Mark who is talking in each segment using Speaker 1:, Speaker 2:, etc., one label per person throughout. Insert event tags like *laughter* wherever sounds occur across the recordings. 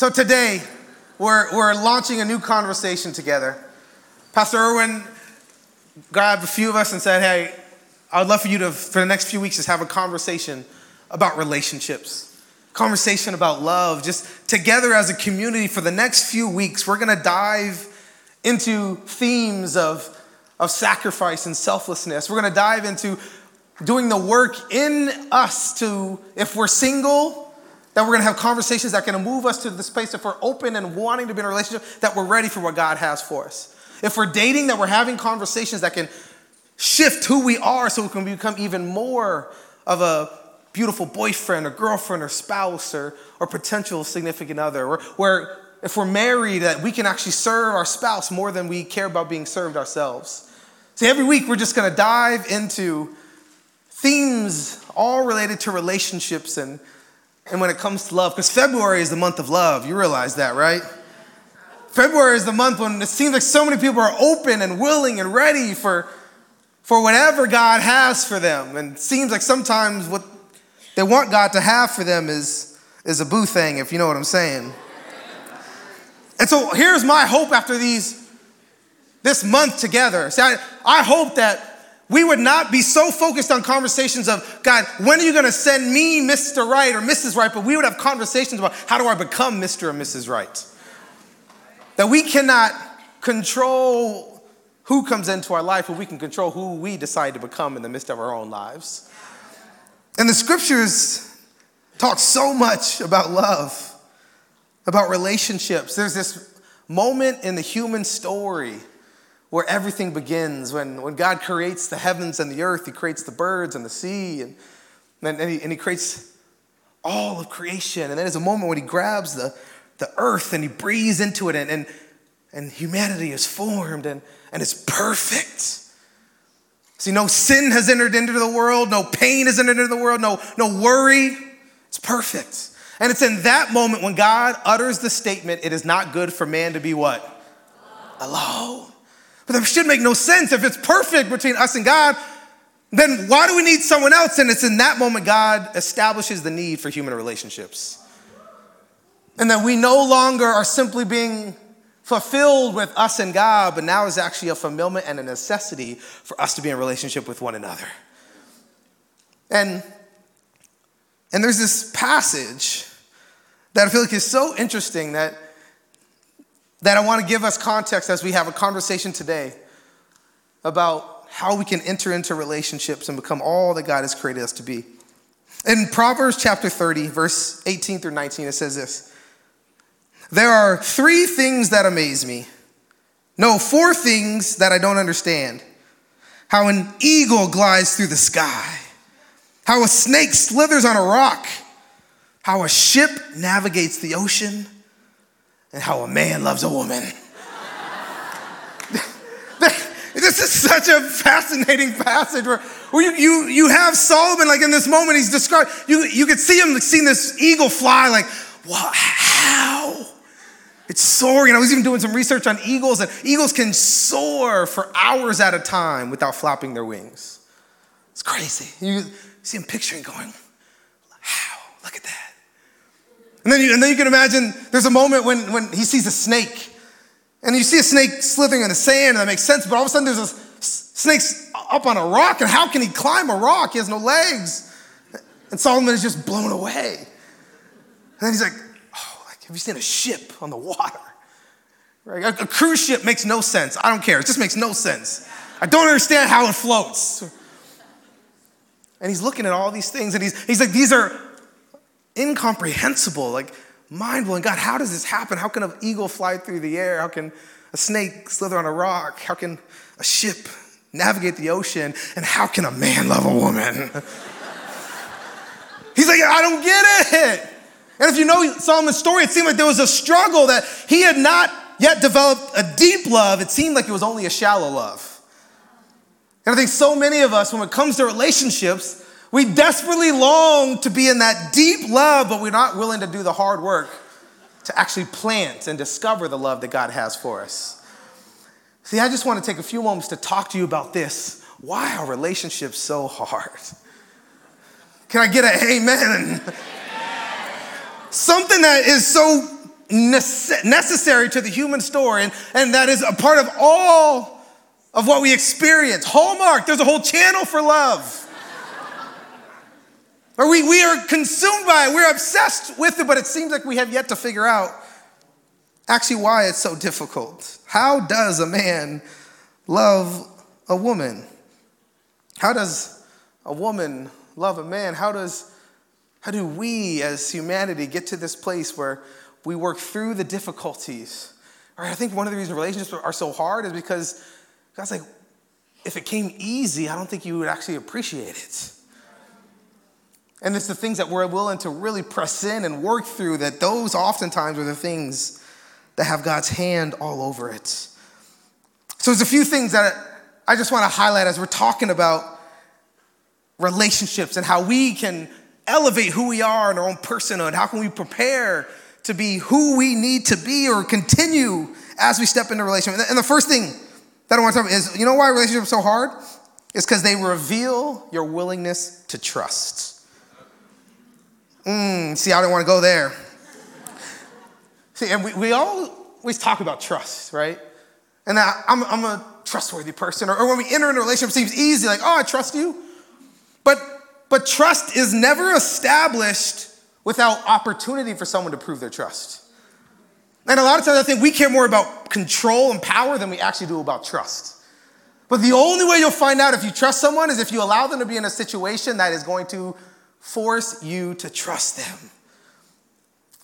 Speaker 1: So today, we're, we're launching a new conversation together. Pastor Erwin grabbed a few of us and said, Hey, I would love for you to, for the next few weeks, just have a conversation about relationships, conversation about love. Just together as a community for the next few weeks, we're gonna dive into themes of, of sacrifice and selflessness. We're gonna dive into doing the work in us to, if we're single, that we're gonna have conversations that can move us to this place if we're open and wanting to be in a relationship, that we're ready for what God has for us. If we're dating, that we're having conversations that can shift who we are so we can become even more of a beautiful boyfriend or girlfriend or spouse or, or potential significant other. Or where if we're married, that we can actually serve our spouse more than we care about being served ourselves. See, every week we're just gonna dive into themes all related to relationships and, and when it comes to love, because February is the month of love. You realize that, right? February is the month when it seems like so many people are open and willing and ready for, for whatever God has for them. And it seems like sometimes what they want God to have for them is, is a boo thing, if you know what I'm saying. And so here's my hope after these this month together. See, I, I hope that we would not be so focused on conversations of, God, when are you gonna send me Mr. Right or Mrs. Right? But we would have conversations about how do I become Mr. or Mrs. Right? That we cannot control who comes into our life, but we can control who we decide to become in the midst of our own lives. And the scriptures talk so much about love, about relationships. There's this moment in the human story where everything begins. When, when God creates the heavens and the earth, He creates the birds and the sea, and, and, and, he, and he creates all of creation. And then there's a moment when He grabs the, the earth and He breathes into it, and, and, and humanity is formed, and, and it's perfect. See, no sin has entered into the world, no pain has entered into the world, no, no worry. It's perfect. And it's in that moment when God utters the statement, it is not good for man to be what? Alone. But that should make no sense. If it's perfect between us and God, then why do we need someone else? And it's in that moment God establishes the need for human relationships. And that we no longer are simply being fulfilled with us and God, but now is actually a fulfillment and a necessity for us to be in relationship with one another. And, and there's this passage that I feel like is so interesting that that I want to give us context as we have a conversation today about how we can enter into relationships and become all that God has created us to be. In Proverbs chapter 30, verse 18 through 19, it says this There are three things that amaze me. No, four things that I don't understand. How an eagle glides through the sky, how a snake slithers on a rock, how a ship navigates the ocean and how a man loves a woman. *laughs* this is such a fascinating passage where, where you, you, you have Solomon, like in this moment, he's described, you, you could see him seeing this eagle fly, like, what, how? It's soaring. I was even doing some research on eagles, and eagles can soar for hours at a time without flapping their wings. It's crazy. You see him picturing going, how? Look at that. And then, you, and then you can imagine there's a moment when, when he sees a snake. And you see a snake slithering in the sand, and that makes sense, but all of a sudden there's a snake up on a rock, and how can he climb a rock? He has no legs. And Solomon is just blown away. And then he's like, oh, like, have you seen a ship on the water? Right? A, a cruise ship makes no sense. I don't care. It just makes no sense. I don't understand how it floats. And he's looking at all these things, and he's, he's like, these are incomprehensible, like mind blowing. God, how does this happen? How can an eagle fly through the air? How can a snake slither on a rock? How can a ship navigate the ocean? And how can a man love a woman? *laughs* He's like, I don't get it. And if you know Solomon's story, it seemed like there was a struggle that he had not yet developed a deep love. It seemed like it was only a shallow love. And I think so many of us, when it comes to relationships, we desperately long to be in that deep love, but we're not willing to do the hard work to actually plant and discover the love that God has for us. See, I just want to take a few moments to talk to you about this. Why are relationships so hard? Can I get an amen? *laughs* Something that is so necessary to the human story, and, and that is a part of all of what we experience. Hallmark, there's a whole channel for love. Or we, we are consumed by it, we're obsessed with it, but it seems like we have yet to figure out actually why it's so difficult. How does a man love a woman? How does a woman love a man? How does how do we as humanity get to this place where we work through the difficulties? Right? I think one of the reasons relationships are so hard is because God's like, if it came easy, I don't think you would actually appreciate it. And it's the things that we're willing to really press in and work through that those oftentimes are the things that have God's hand all over it. So there's a few things that I just want to highlight as we're talking about relationships and how we can elevate who we are in our own personhood. How can we prepare to be who we need to be or continue as we step into relationship? And the first thing that I want to talk about is you know why relationships are so hard? It's because they reveal your willingness to trust. Mm, see, I don't want to go there. see, and we, we all always talk about trust, right? And I, am I'm, I'm a trustworthy person. Or, or when we enter into a relationship, it seems easy, like, oh, I trust you. But, but trust is never established without opportunity for someone to prove their trust. And a lot of times I think we care more about control and power than we actually do about trust. But the only way you'll find out if you trust someone is if you allow them to be in a situation that is going to force you to trust them.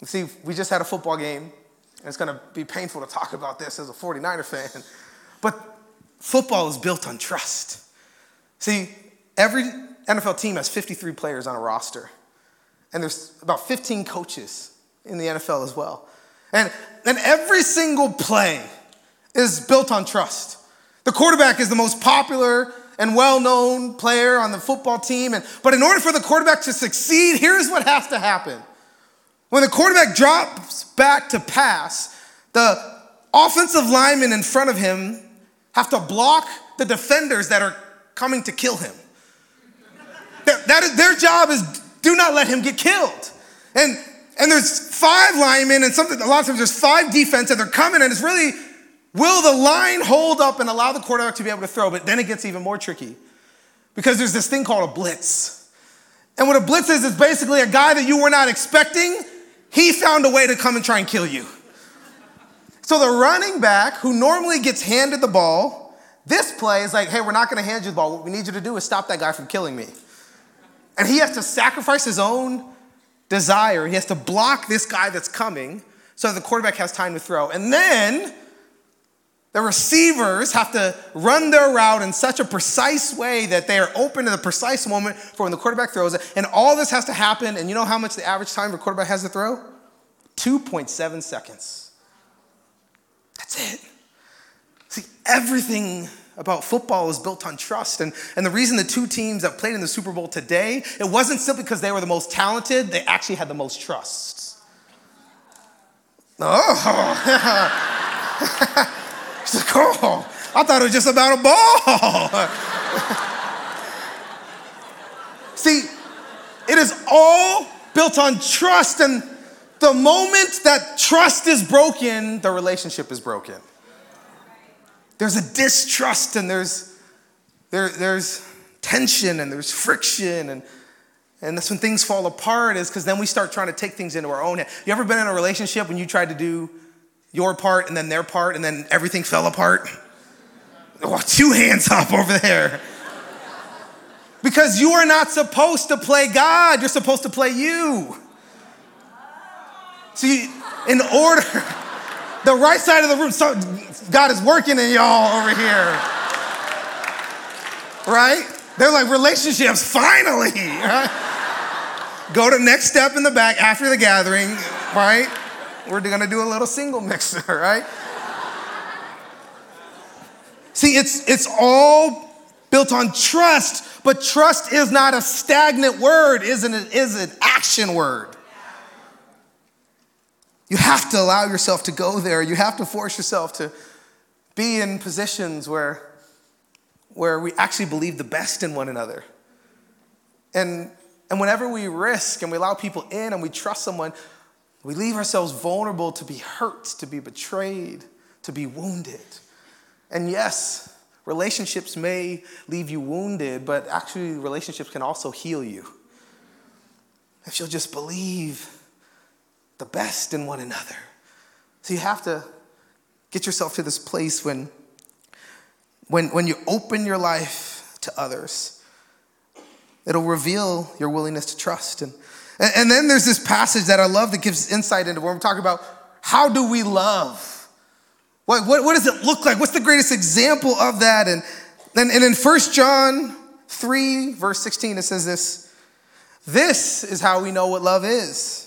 Speaker 1: see, we just had a football game, and it's going to be painful to talk about this as a 49er fan, *laughs* but football is built on trust. See, every NFL team has 53 players on a roster, and there's about 15 coaches in the NFL as well. And, and every single play is built on trust. The quarterback is the most popular and well known player on the football team. And, but in order for the quarterback to succeed, here's what has to happen. When the quarterback drops back to pass, the offensive linemen in front of him have to block the defenders that are coming to kill him. that, that is, their job is do not let him get killed. And and there's five linemen and something, a lot of times there's five defense and they're coming and it's really, will the line hold up and allow the quarterback to be able to throw? But then it gets even more tricky because there's this thing called a blitz. And what a blitz is, is basically a guy that you were not expecting, he found a way to come and try and kill you. So the running back who normally gets handed the ball, this play is like, hey, we're not gonna hand you the ball. What we need you to do is stop that guy from killing me. And he has to sacrifice his own desire. He has to block this guy that's coming so the quarterback has time to throw. And then the receivers have to run their route in such a precise way that they are open to the precise moment for when the quarterback throws it. And all this has to happen. And you know how much the average time for quarterback has to throw? 2.7 seconds. That's it. See, everything about football is built on trust. And, and the reason the two teams that played in the Super Bowl today, it wasn't simply because they were the most talented, they actually had the most trust. *laughs* Oh, *laughs* oh, I thought it was just about a ball. *laughs* See, it is all built on trust, and the moment that trust is broken, the relationship is broken. There's a distrust and there's, there, there's tension and there's friction and, and that's when things fall apart is because then we start trying to take things into our own hand. You ever been in a relationship when you tried to do your part and then their part and then everything fell apart? Oh, two hands up over there. Because you are not supposed to play God, you're supposed to play you. See, in order the right side of the room. So God is working in y'all over here. Right? They're like relationships, finally. *laughs* Right? Go to next step in the back after the gathering, right? We're gonna do a little single mixer, *laughs* right? See, it's it's all built on trust, but trust is not a stagnant word, isn't it? Is an action word. You have to allow yourself to go there. You have to force yourself to be in positions where, where we actually believe the best in one another. And, and whenever we risk and we allow people in and we trust someone, We leave ourselves vulnerable to be hurt, to be betrayed, to be wounded. And yes, relationships may leave you wounded, but actually, relationships can also heal you. If you'll just believe the best in one another. So you have to get yourself to this place when, when, when you open your life to others, it'll reveal your willingness to trust. And, and then there's this passage that I love that gives insight into when we're talking about how do we love? What, what, what does it look like? What's the greatest example of that? And, and, and in 1 John 3, verse 16, it says this This is how we know what love is.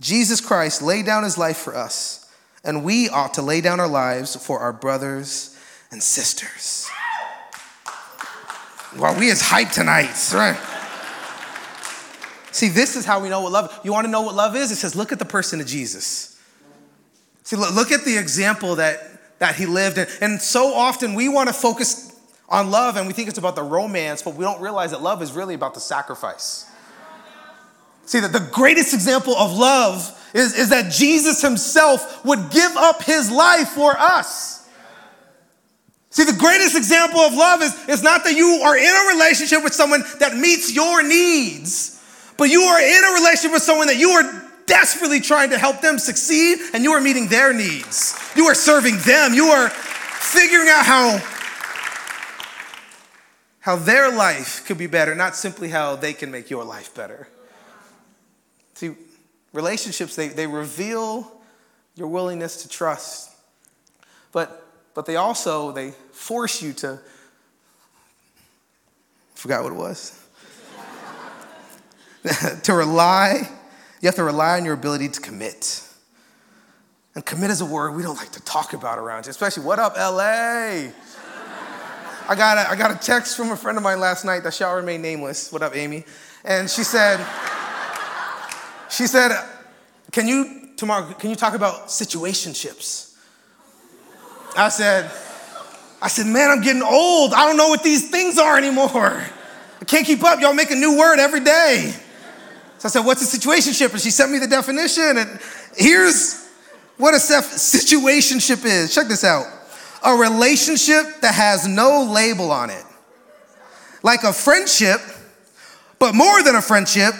Speaker 1: Jesus Christ laid down his life for us, and we ought to lay down our lives for our brothers and sisters. Wow, we is hype tonight, right? See, this is how we know what love. You want to know what love is? It says, look at the person of Jesus. See, look, at the example that, that he lived. And, and so often we want to focus on love and we think it's about the romance, but we don't realize that love is really about the sacrifice. See, that the greatest example of love is, is that Jesus himself would give up his life for us. See, the greatest example of love is, is not that you are in a relationship with someone that meets your needs but you are in a relationship with someone that you are desperately trying to help them succeed and you are meeting their needs. You are serving them. You are figuring out how, how their life could be better, not simply how they can make your life better. See, relationships, they, they reveal your willingness to trust, but, but they also, they force you to, forgot what it was. *laughs* to rely, you have to rely on your ability to commit. And commit is a word we don't like to talk about around here, especially what up, LA? I got, a, I got a text from a friend of mine last night that shall remain nameless. What up, Amy? And she said, she said, can you, tomorrow, can you talk about situationships? I said, I said, man, I'm getting old. I don't know what these things are anymore. I can't keep up. Y'all make a new word every day. So I said, What's a situationship? And she sent me the definition. And here's what a situationship is. Check this out a relationship that has no label on it. Like a friendship, but more than a friendship,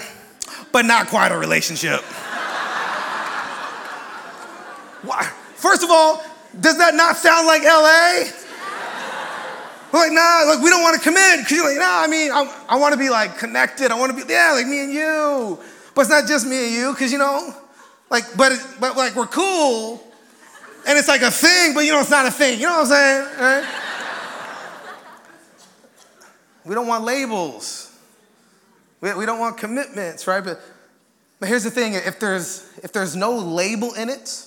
Speaker 1: but not quite a relationship. *laughs* First of all, does that not sound like LA? We're like, nah, like we don't want to commit. Cause you're like, nah, I mean, I, I want to be like connected. I want to be, yeah, like me and you. But it's not just me and you, because you know, like, but it, but like we're cool, and it's like a thing, but you know, it's not a thing. You know what I'm saying? Right? we don't want labels. We, we don't want commitments, right? But but here's the thing: if there's if there's no label in it,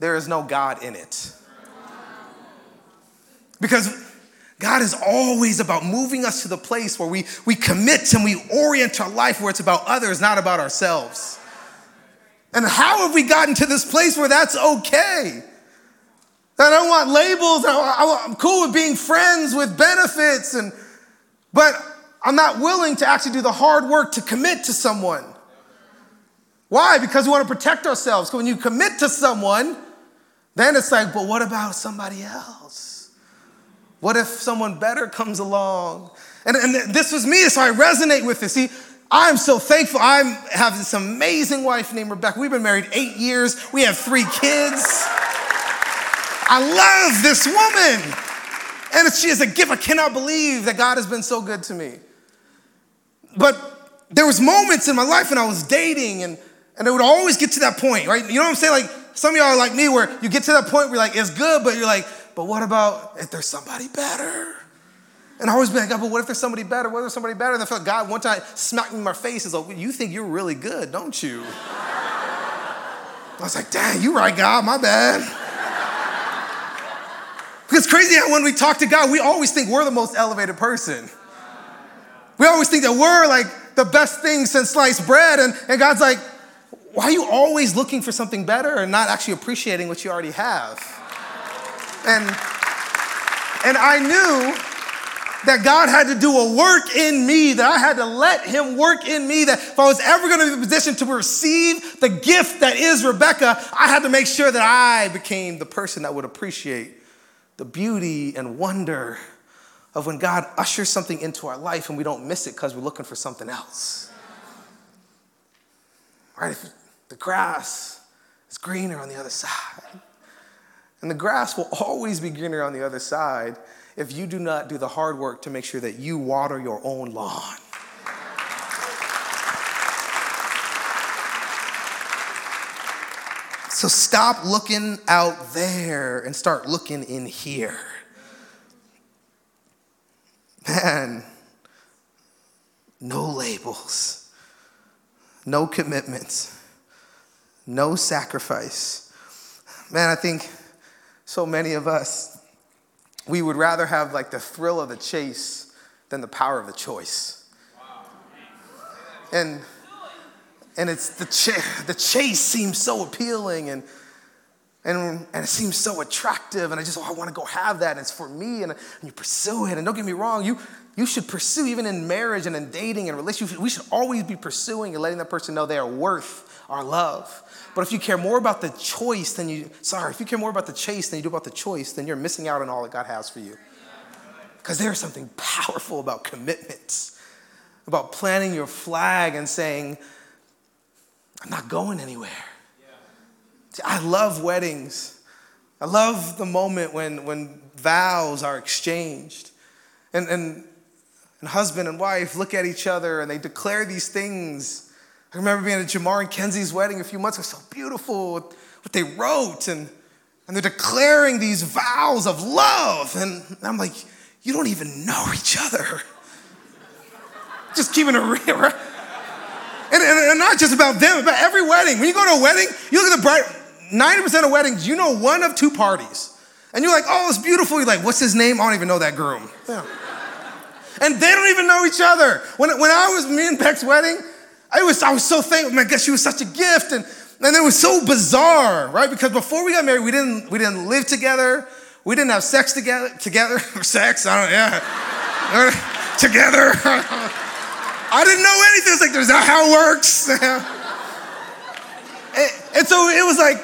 Speaker 1: there is no God in it. Because God is always about moving us to the place where we, we commit and we orient our life where it's about others, not about ourselves. And how have we gotten to this place where that's okay? I don't want labels. I, am cool with being friends with benefits, and but I'm not willing to actually do the hard work to commit to someone. Why? Because we want to protect ourselves. When you commit to someone, then it's like, but what about somebody else? What if someone better comes along? And, and this was me, so I resonate with this. See, I'm so thankful. I have this amazing wife named Rebecca. We've been married eight years, we have three kids. I love this woman. And she is a gift. I cannot believe that God has been so good to me. But there was moments in my life when I was dating and, and it would always get to that point, right? You know what I'm saying? Like some of y'all are like me where you get to that point where like, it's good, but you're like, but what about if there's somebody better? And I always be like, God, but what if there's somebody better? What if there's somebody better? And I felt God one time smacked me in my face and like, you think you're really good, don't you? I was like, dang, you're right, God, my bad. Because crazy how when we talk to God, we always think we're the most elevated person. We always think that we're like the best thing since sliced bread. And, and God's like, why are you always looking for something better and not actually appreciating what you already have? And, and I knew that God had to do a work in me, that I had to let Him work in me, that if I was ever going to be in a position to receive the gift that is Rebecca, I had to make sure that I became the person that would appreciate the beauty and wonder of when God ushers something into our life and we don't miss it because we're looking for something else. Right? If the grass is greener on the other side. And the grass will always be greener on the other side if you do not do the hard work to make sure that you water your own lawn. So stop looking out there and start looking in here. Man, no labels, no commitments, no sacrifice. Man, I think so many of us, we would rather have like the thrill of the chase than the power of the choice. And and it's the, ch- the chase seems so appealing and and, and it seems so attractive, and I just, oh, I want to go have that, and it's for me, and, and you pursue it. And don't get me wrong, you, you should pursue, even in marriage and in dating and relationships, we should always be pursuing and letting that person know they are worth our love. But if you care more about the choice than you, sorry, if you care more about the chase than you do about the choice, then you're missing out on all that God has for you. Because there's something *laughs* powerful about commitments, about planting your flag and saying, I'm not going anywhere. See, I love weddings. I love the moment when, when vows are exchanged. And, and, and husband and wife look at each other and they declare these things. I remember being at Jamar and Kenzie's wedding a few months ago. So beautiful what they wrote. And, and they're declaring these vows of love. And I'm like, you don't even know each other. *laughs* Just keeping it *laughs* real, right? And, and, and, not just about them, about every wedding. When you go to a wedding, you look at the bride, 90% of weddings, you know one of two parties. And you're like, oh, it's beautiful. You're like, what's his name? I don't even know that groom. Yeah. and they don't even know each other. When, when I was me and Beck's wedding, I was, I was so thankful. Man, she was such a gift. And, and it was so bizarre, right? Because before we got married, we didn't, we didn't live together. We didn't have sex together, together, *laughs* sex, I don't, yeah. *laughs* together. *laughs* I didn't know anything. It's like, there's not how it works. and, and so it was like,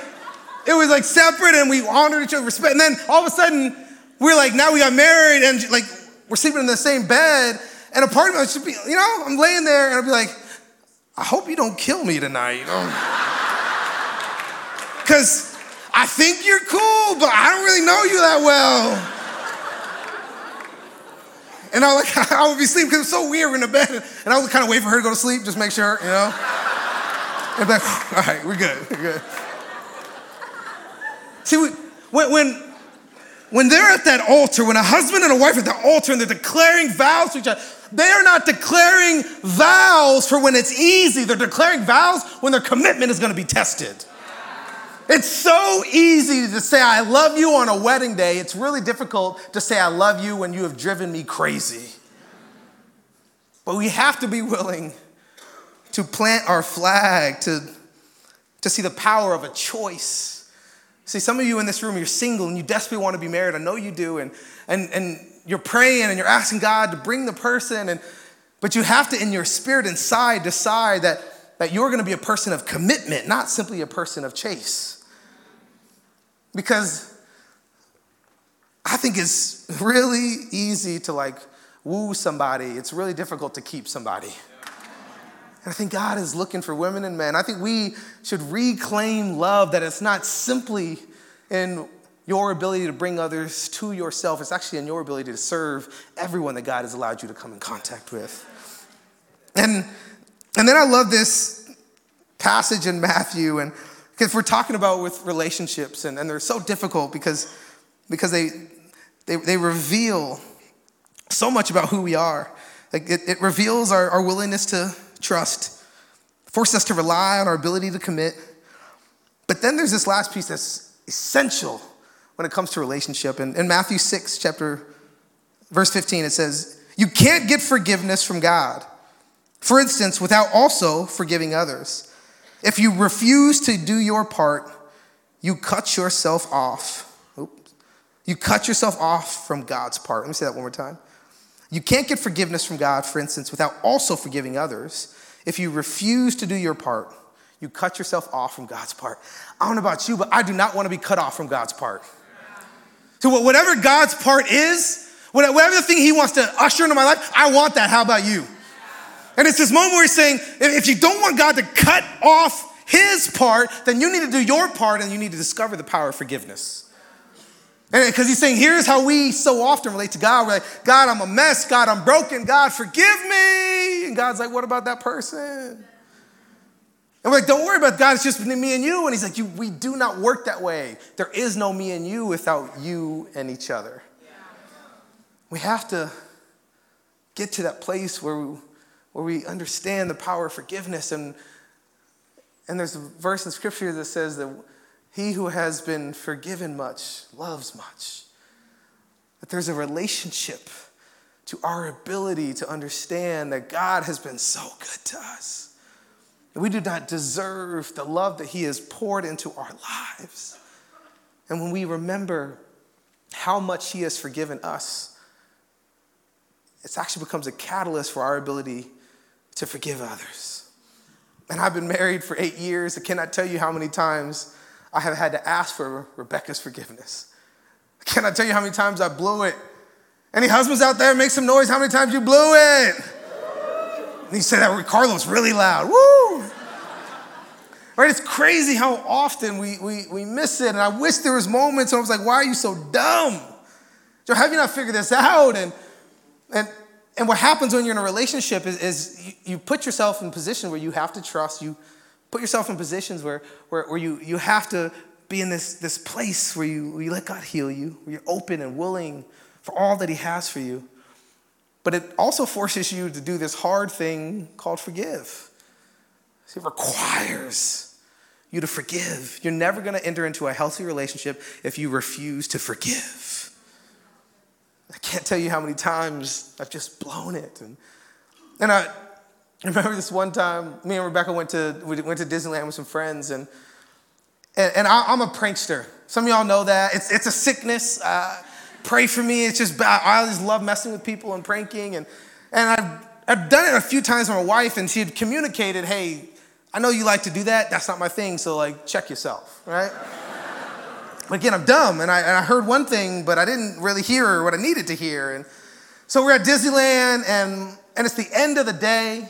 Speaker 1: it was like separate and we honored each other, respect. And then all of a sudden, we're like, now we got married and like, we're sleeping in the same bed. And a part of me should be, you know, I'm laying there and I'll be like, I hope you don't kill me tonight? Because I think you're cool, but I don't really know you that well. And I was like *laughs* I would be sleeping because it was so weird in the bed, and I would kind of wait for her to go to sleep, just make sure, you know. And like, all right, we're good, we're good. See, when, when, when they're at that altar, when a husband and a wife are at the altar and they're declaring vows to each other, they are not declaring vows for when it's easy. They're declaring vows when their commitment is going to be tested. It's so easy to say, I love you on a wedding day. It's really difficult to say, I love you when you have driven me crazy. But we have to be willing to plant our flag, to, to see the power of a choice See, some of you in this room, you're single and you desperately want to be married. I know you do. And, and, and you're praying and you're asking God to bring the person. And, but you have to, in your spirit inside, decide that, that you're going to be a person of commitment, not simply a person of chase. Because I think it's really easy to like woo somebody, it's really difficult to keep somebody. And I think God is looking for women and men. I think we should reclaim love that it's not simply in your ability to bring others to yourself, it's actually in your ability to serve everyone that God has allowed you to come in contact with. And, and then I love this passage in Matthew, and because we're talking about with relationships, and, and they're so difficult because, because they, they, they reveal so much about who we are. Like it, it reveals our, our willingness to trust, force us to rely on our ability to commit. But then there's this last piece that's essential when it comes to relationship. And in Matthew 6, chapter verse 15, it says, You can't get forgiveness from God, for instance, without also forgiving others. If you refuse to do your part, you cut yourself off. Oops. You cut yourself off from God's part. Let me say that one more time. You can't get forgiveness from God, for instance, without also forgiving others. If you refuse to do your part, you cut yourself off from God's part. I don't know about you, but I do not want to be cut off from God's part. So, whatever God's part is, whatever the thing He wants to usher into my life, I want that. How about you? And it's this moment where He's saying, if you don't want God to cut off His part, then you need to do your part and you need to discover the power of forgiveness. Because he's saying, here's how we so often relate to God. We're like, God, I'm a mess. God, I'm broken. God, forgive me. And God's like, what about that person? And we're like, don't worry about God, it's just me and you. And he's like, you, we do not work that way. There is no me and you without you and each other. We have to get to that place where we, where we understand the power of forgiveness. And, and there's a verse in scripture that says that he who has been forgiven much loves much. That there's a relationship to our ability to understand that God has been so good to us we do not deserve the love that He has poured into our lives. And when we remember how much He has forgiven us, it actually becomes a catalyst for our ability to forgive others. And I've been married for eight years. I cannot tell you how many times I have had to ask for Rebecca's forgiveness. I cannot tell you how many times I blew it. Any husbands out there, make some noise. How many times you blew it? And he said that Carlos really loud. Woo! Right? It's crazy how often we, we, we miss it. And I wish there was moments when I was like, why are you so dumb? Joe, have you not figured this out? And, and, and what happens when you're in a relationship is, is you, put yourself in position where you have to trust. You put yourself in positions where, where, where you, you have to be in this, this place where you, where you let God heal you, where you're open and willing for all that He has for you. But it also forces you to do this hard thing called forgive. It requires you to forgive. You're never going to enter into a healthy relationship if you refuse to forgive. I can't tell you how many times I've just blown it. And, and I remember this one time, me and Rebecca went to, we went to Disneyland with some friends, and, and, and I, am a prankster. Some of y'all know that. It's, it's a sickness. Uh, pray for me. It's just, I always love messing with people and pranking. And, and I've, I've done it a few times with my wife, and she had communicated, hey, I know you like to do that. That's not my thing. So, like, check yourself, right? But again, I'm dumb, and I, and I heard one thing, but I didn't really hear what I needed to hear. And so we're at Disneyland, and, and it's the end of the day,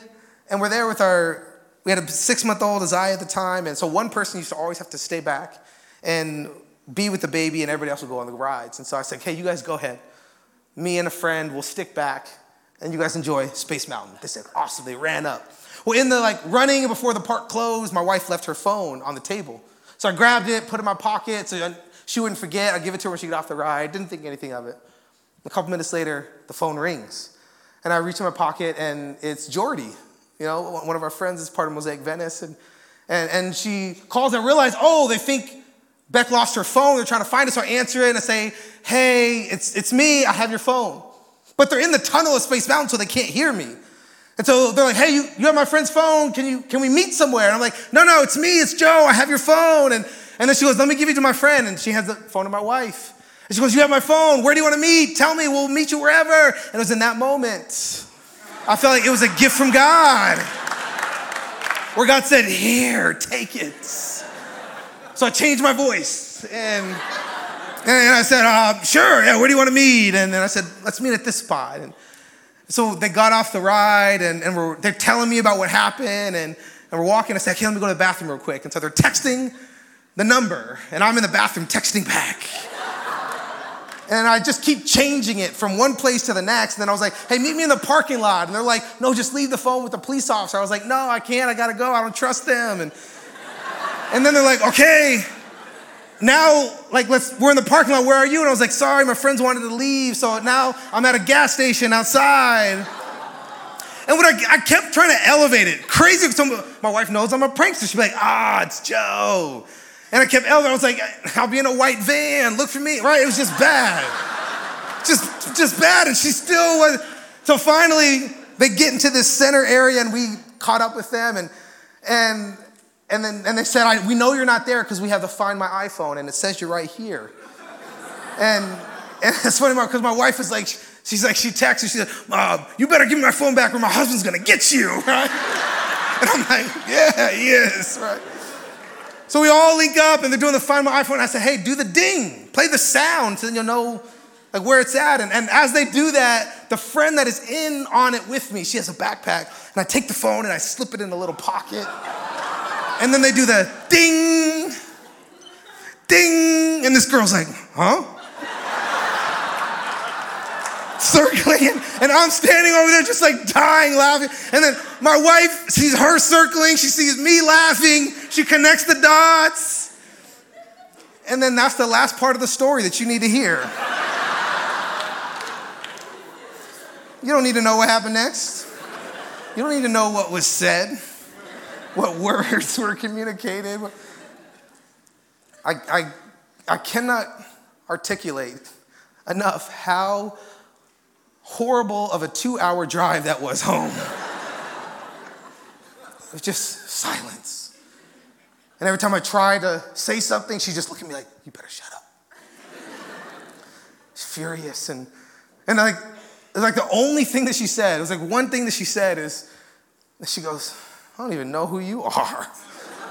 Speaker 1: and we're there with our, we had a six month old Isaiah at the time, and so one person used to always have to stay back and be with the baby, and everybody else would go on the rides. And so I said, hey, you guys go ahead. Me and a friend will stick back, and you guys enjoy Space Mountain. They said, awesome. They ran up. Well, in the like running before the park closed, my wife left her phone on the table. So I grabbed it, put it in my pocket so she wouldn't forget. I'd give it to her when she got off the ride. Didn't think anything of it. A couple minutes later, the phone rings. And I reach in my pocket and it's Jordy. You know, one of our friends is part of Mosaic Venice. And, and, and she calls and I realize, oh, they think Beck lost her phone. They're trying to find us. So I answer it and I say, hey, it's, it's me. I have your phone. But they're in the tunnel of Space Mountain, so they can't hear me. And so they're like, hey, you, you have my friend's phone. Can, you, can we meet somewhere? And I'm like, no, no, it's me. It's Joe. I have your phone. And, and then she goes, let me give you to my friend. And she has the phone of my wife. And she goes, you have my phone. Where do you want to meet? Tell me. We'll meet you wherever. And it was in that moment, I felt like it was a gift from God. Where God said, here, take it. So I changed my voice. And, and I said, uh, sure, yeah, where do you want to meet? And then I said, let's meet at this spot. And so they got off the ride and, and they're telling me about what happened and, and we're walking. I said, okay, let me go to the bathroom real quick. And so they're texting the number and I'm in the bathroom texting back. and I just keep changing it from one place to the next. And then I was like, hey, meet me in the parking lot. And they're like, no, just leave the phone with the police officer. I was like, no, I can't. I got to go. I don't trust them. And, and then they're like, okay, now, like, let's, we're in the parking lot. Where are you? And I was like, sorry, my friends wanted to leave. So now I'm at a gas station outside. And what I, I kept trying to elevate it, crazy. So my wife knows I'm a prankster. She'd be like, ah, it's Joe. And I kept elevating. I was like, I'll be in a white van. Look for me, right? It was just bad, just, just bad. And she still was. So finally, they get into this center area, and we caught up with them, and and and then and they said, We know you're not there because we have to find my iPhone and it says you're right here. and, and it's funny because my wife is like, She's like, she texts me, she said, Mom, you better give me my phone back or my husband's gonna get you, *laughs* right? And I'm like, yeah, he is, right? So we all link up and they're doing the find my iPhone. I said, hey, do the ding, play the sound so then you'll know like where it's at. And, and as they do that, the friend that is in on it with me, she has a backpack, and I take the phone and I slip it in a little pocket. And then they do the ding, ding, and this girl's like, huh? circling, and I'm standing over there just like dying laughing. And then my wife sees her circling, she sees me laughing, she connects the dots. And then that's the last part of the story that you need to hear. You don't need to know what happened next. You don't need to know what was said, what words *laughs* were communicated. I, I, I cannot articulate enough how horrible of a two hour drive that was home. it was just silence. And every time I tried to say something, she just looked at me like, you better shut up. She's furious. And, and like, it was like the only thing that she said, it was like one thing that she said is, she goes, I don't even know who you are.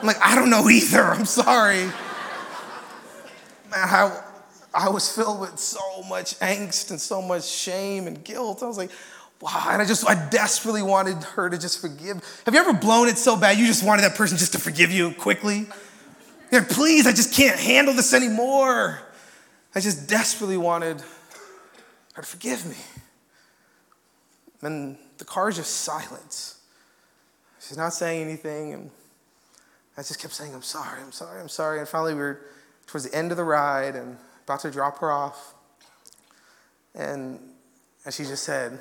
Speaker 1: I'm like, I don't know either. I'm sorry. Man, how, I was filled with so much angst and so much shame and guilt. I was like, wow. And I just, I desperately wanted her to just forgive. Have you ever blown it so bad you just wanted that person just to forgive you quickly? Yeah, please, I just can't handle this anymore. I just desperately wanted her to forgive me. And the car is just silent. She's not saying anything. And I just kept saying, I'm sorry, I'm sorry, I'm sorry. And finally, we were towards the end of the ride, and about to drop her off. And, and she just said,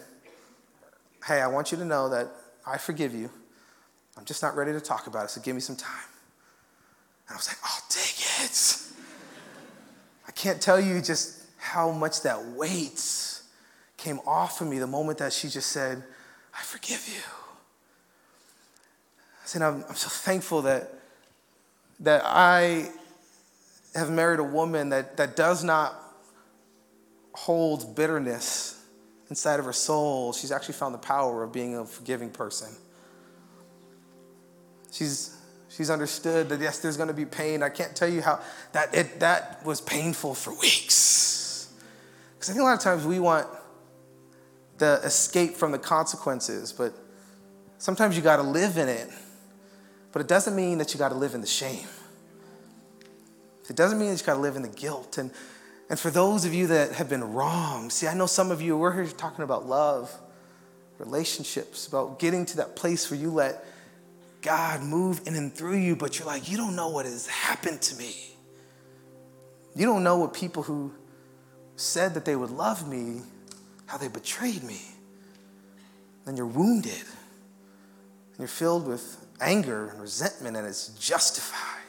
Speaker 1: Hey, I want you to know that I forgive you. I'm just not ready to talk about it, so give me some time. And I was like, Oh, dang it. *laughs* I can't tell you just how much that weight came off of me the moment that she just said, I forgive you. Said, I'm, I'm so thankful that, that I have married a woman that, that does not hold bitterness inside of her soul, she's actually found the power of being a forgiving person. She's, she's understood that yes, there's going to be pain. I can't tell you how that, it, that was painful for weeks. Because I think a lot of times we want the escape from the consequences, but sometimes you got to live in it. But it doesn't mean that you got to live in the shame. It doesn't mean that you got to live in the guilt. And, and for those of you that have been wronged, see, I know some of you, we're here talking about love, relationships, about getting to that place where you let God move in and through you, but you're like, you don't know what has happened to me. You don't know what people who said that they would love me, how they betrayed me. And you're wounded. And you're filled with anger and resentment, and it's justified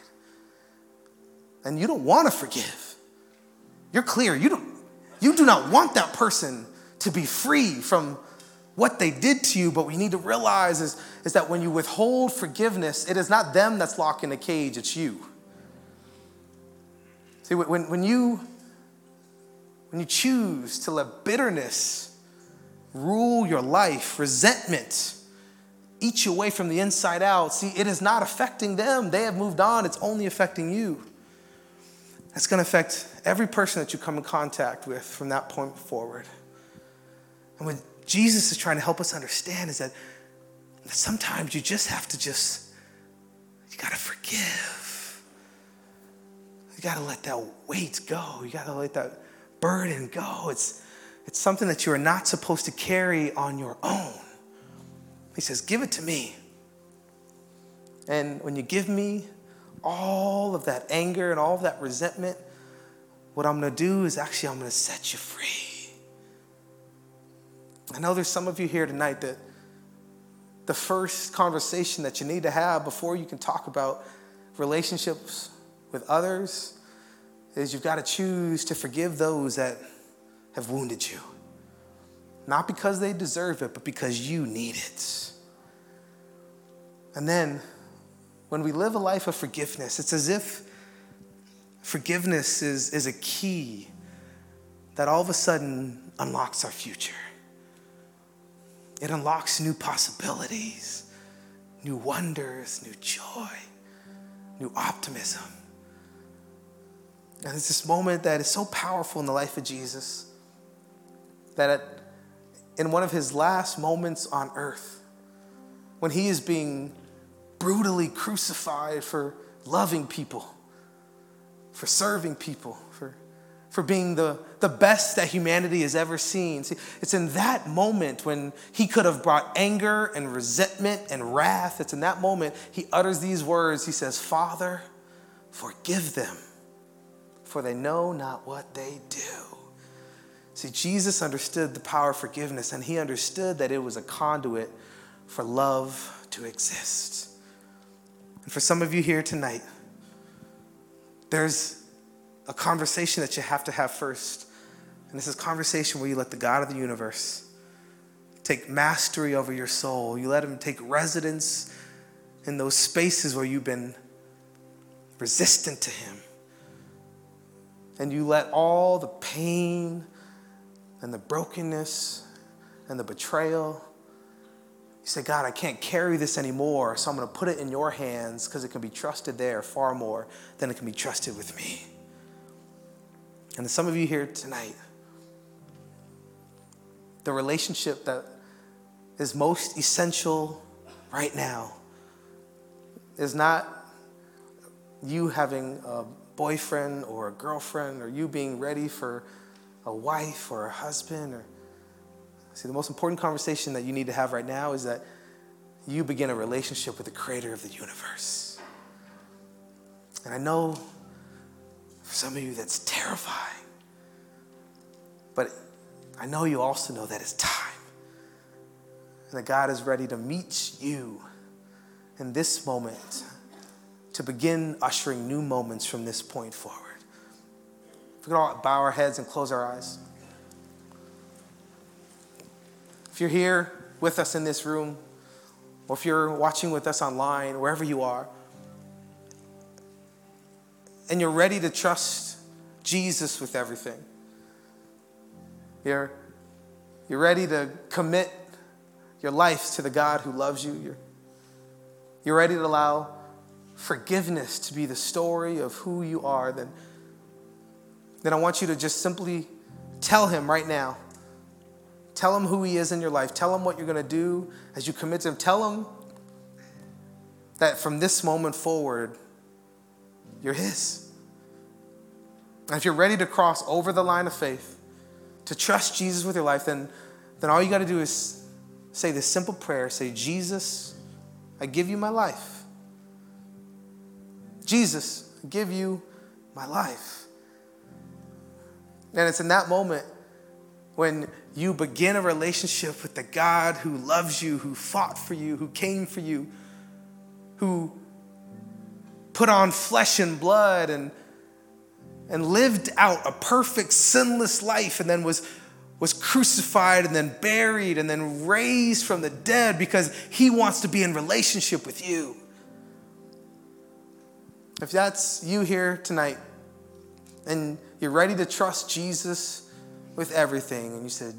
Speaker 1: and you don't want to forgive. You're clear. You, don't, you do not want that person to be free from what they did to you, but we need to realize is, is that when you withhold forgiveness, it is not them that's locked in a cage, it's you. See, when, when, you, when you choose to let bitterness rule your life, resentment, eat you away from the inside out, see, it is not affecting them. They have moved on, it's only affecting you. That's going to affect every person that you come in contact with from that point forward. And what Jesus is trying to help us understand is that, sometimes you just have to just, you got to forgive. You got to let that weight go. You got to let that burden go. It's, it's something that you are not supposed to carry on your own. He says, Give it to me. And when you give me all of that anger and all of that resentment, what I'm going to do is actually I'm going to set you free. I know there's some of you here tonight that the first conversation that you need to have before you can talk about relationships with others is you've got to choose to forgive those that have wounded you. Not because they deserve it, but because you need it. And then when we live a life of forgiveness, it's as if forgiveness is, is a key that all of a sudden unlocks our future. It unlocks new possibilities, new wonders, new joy, new optimism. And it's this moment that is so powerful in the life of Jesus that at, in one of his last moments on earth, when he is being brutally crucified for loving people, for serving people, for, for being the, the best that humanity has ever seen. See, it's in that moment when he could have brought anger and resentment and wrath. It's in that moment he utters these words. He says, Father, forgive them for they know not what they do. See, Jesus understood the power of forgiveness, and he understood that it was a conduit for love to exist. And for some of you here tonight, there's a conversation that you have to have first. And this is conversation where you let the God of the universe take mastery over your soul. You let him take residence in those spaces where you've been resistant to him and you let all the pain and the brokenness and the betrayal, you say, God, I can't carry this anymore, so I'm going to put it in your hands because it can be trusted there far more than it can be trusted with me. And some of you here tonight, the relationship that is most essential right now is not you having a boyfriend or a girlfriend or you being ready for a wife or a husband or see the most important conversation that you need to have right now is that you begin a relationship with the creator of the universe and i know for some of you that's terrifying but i know you also know that it's time and that god is ready to meet you in this moment to begin ushering new moments from this point forward. If we could all bow our heads and close our eyes. If you're here with us in this room, or if you're watching with us online, wherever you are, and you're ready to trust Jesus with everything, you're, you're ready to commit your life to the God who loves you, you're, you're ready to allow forgiveness to be the story of who you are, then, then I want you to just simply tell him right now. Tell him who he is in your life. Tell him what you're going to do as you commit to him. Tell him that from this moment forward, you're his. And if you're ready to cross over the line of faith, to trust Jesus with your life, then, then all you got to do is say this simple prayer say, Jesus, I give you my life. Jesus, give you my life. And it's in that moment when you begin a relationship with the God who loves you, who fought for you, who came for you, who put on flesh and blood and, and lived out a perfect, sinless life, and then was, was crucified and then buried and then raised from the dead because he wants to be in relationship with you. If that's you here tonight and you're ready to trust Jesus with everything, and you said,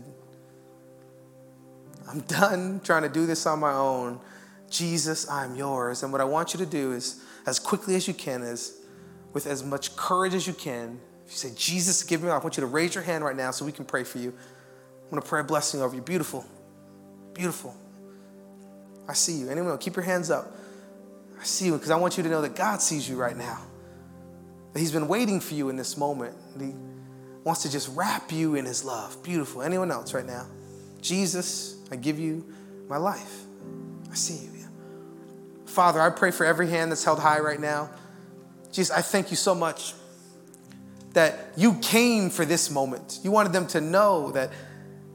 Speaker 1: I'm done trying to do this on my own. Jesus, I'm yours. And what I want you to do is, as quickly as you can, is with as much courage as you can, if you say, Jesus, give me, I want you to raise your hand right now so we can pray for you. I'm going to pray a blessing over you. Beautiful. Beautiful. I see you. Anyone, keep your hands up. I see you because I want you to know that God sees you right now. That He's been waiting for you in this moment. He wants to just wrap you in His love. Beautiful. Anyone else right now? Jesus, I give you my life. I see you. Father, I pray for every hand that's held high right now. Jesus, I thank you so much that you came for this moment. You wanted them to know that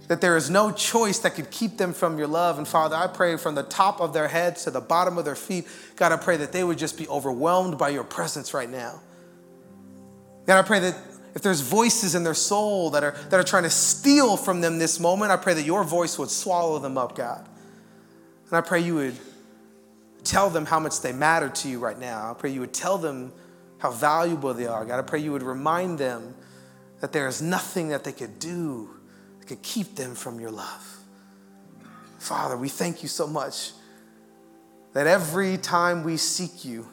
Speaker 1: that there is no choice that could keep them from your love. And Father, I pray from the top of their heads to the bottom of their feet, God, I pray that they would just be overwhelmed by your presence right now. God, I pray that if there's voices in their soul that are, that are trying to steal from them this moment, I pray that your voice would swallow them up, God. And I pray you would tell them how much they matter to you right now. I pray you would tell them how valuable they are. God, I pray you would remind them that there is nothing that they could do that could keep them from your love. Father, we thank you so much that every time we seek you,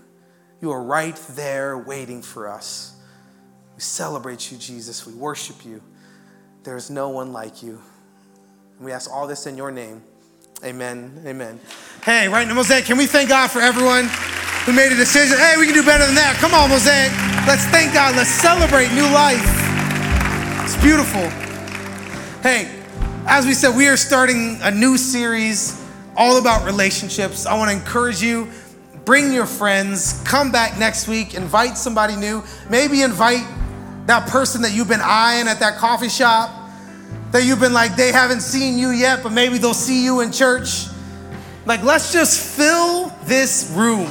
Speaker 1: you are right there waiting for us. We celebrate you, Jesus. We worship you. There is no one like you. And we ask all this in your name. Amen. Amen. Hey, right now, Mosaic, can we thank God for everyone who made a decision? Hey, we can do better than that. Come on, Mosaic. Let's thank God. Let's celebrate new life. It's beautiful. Hey, as we said, we are starting a new series all about relationships. I want to encourage you bring your friends, come back next week, invite somebody new, maybe invite that person that you've been eyeing at that coffee shop, that you've been like, they haven't seen you yet, but maybe they'll see you in church. Like, let's just fill this room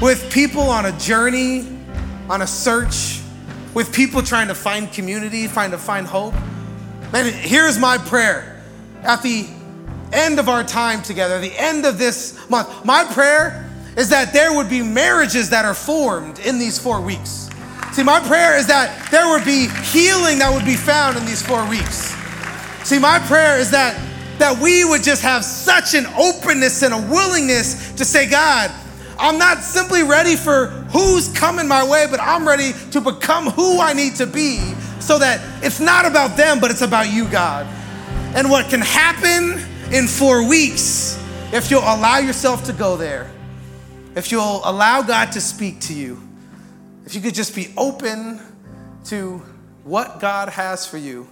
Speaker 1: with people on a journey, on a search, with people trying to find community, trying to find hope. Man, here's my prayer. At the end of our time together, the end of this month, my prayer is that there would be marriages that are formed in these four weeks. See, my prayer is that there would be healing that would be found in these four weeks. See, my prayer is that that we would just have such an openness and a willingness to say, God, I'm not simply ready for who's coming my way, but I'm ready to become who I need to be so that it's not about them, but it's about you, God. And what can happen in four weeks if you'll allow yourself to go there if you'll allow God to speak to you, if you could just be open to what God has for you,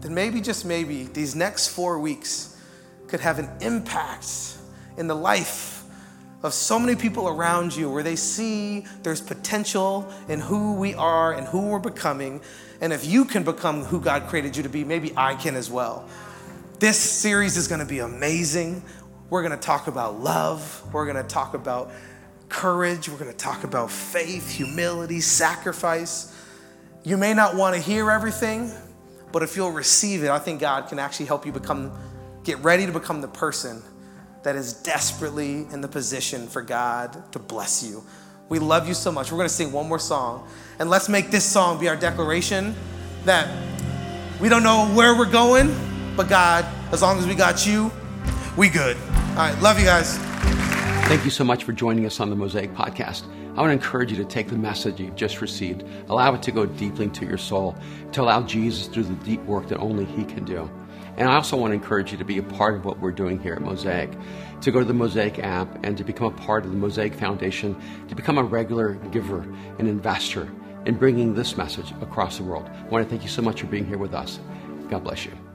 Speaker 1: then maybe, just maybe, these next four weeks could have an impact in the life of so many people around you where they see there's potential in who we are and who we're becoming. And if you can become who God created you to be, maybe I can as well. This series is going to be amazing. We're going to talk about love. We're going to talk about courage. We're going to talk about faith, humility, sacrifice. You may not want to hear everything, but if you'll receive it, I think God can actually help you become, get ready to become the person that is desperately in the position for God to bless you. We love you so much. We're going to sing one more song. And let's make this song be our declaration that we don't know where we're going, but God, as long as we got you, we good. All right, love you guys.
Speaker 2: Thank you so much for joining us on the Mosaic Podcast. I want to encourage you to take the message you've just received, allow it to go deeply into your soul, to allow Jesus to do the deep work that only He can do. And I also want to encourage you to be a part of what we're doing here at Mosaic, to go to the Mosaic app and to become a part of the Mosaic Foundation, to become a regular giver and investor in bringing this message across the world. I want to thank you so much for being here with us. God bless you.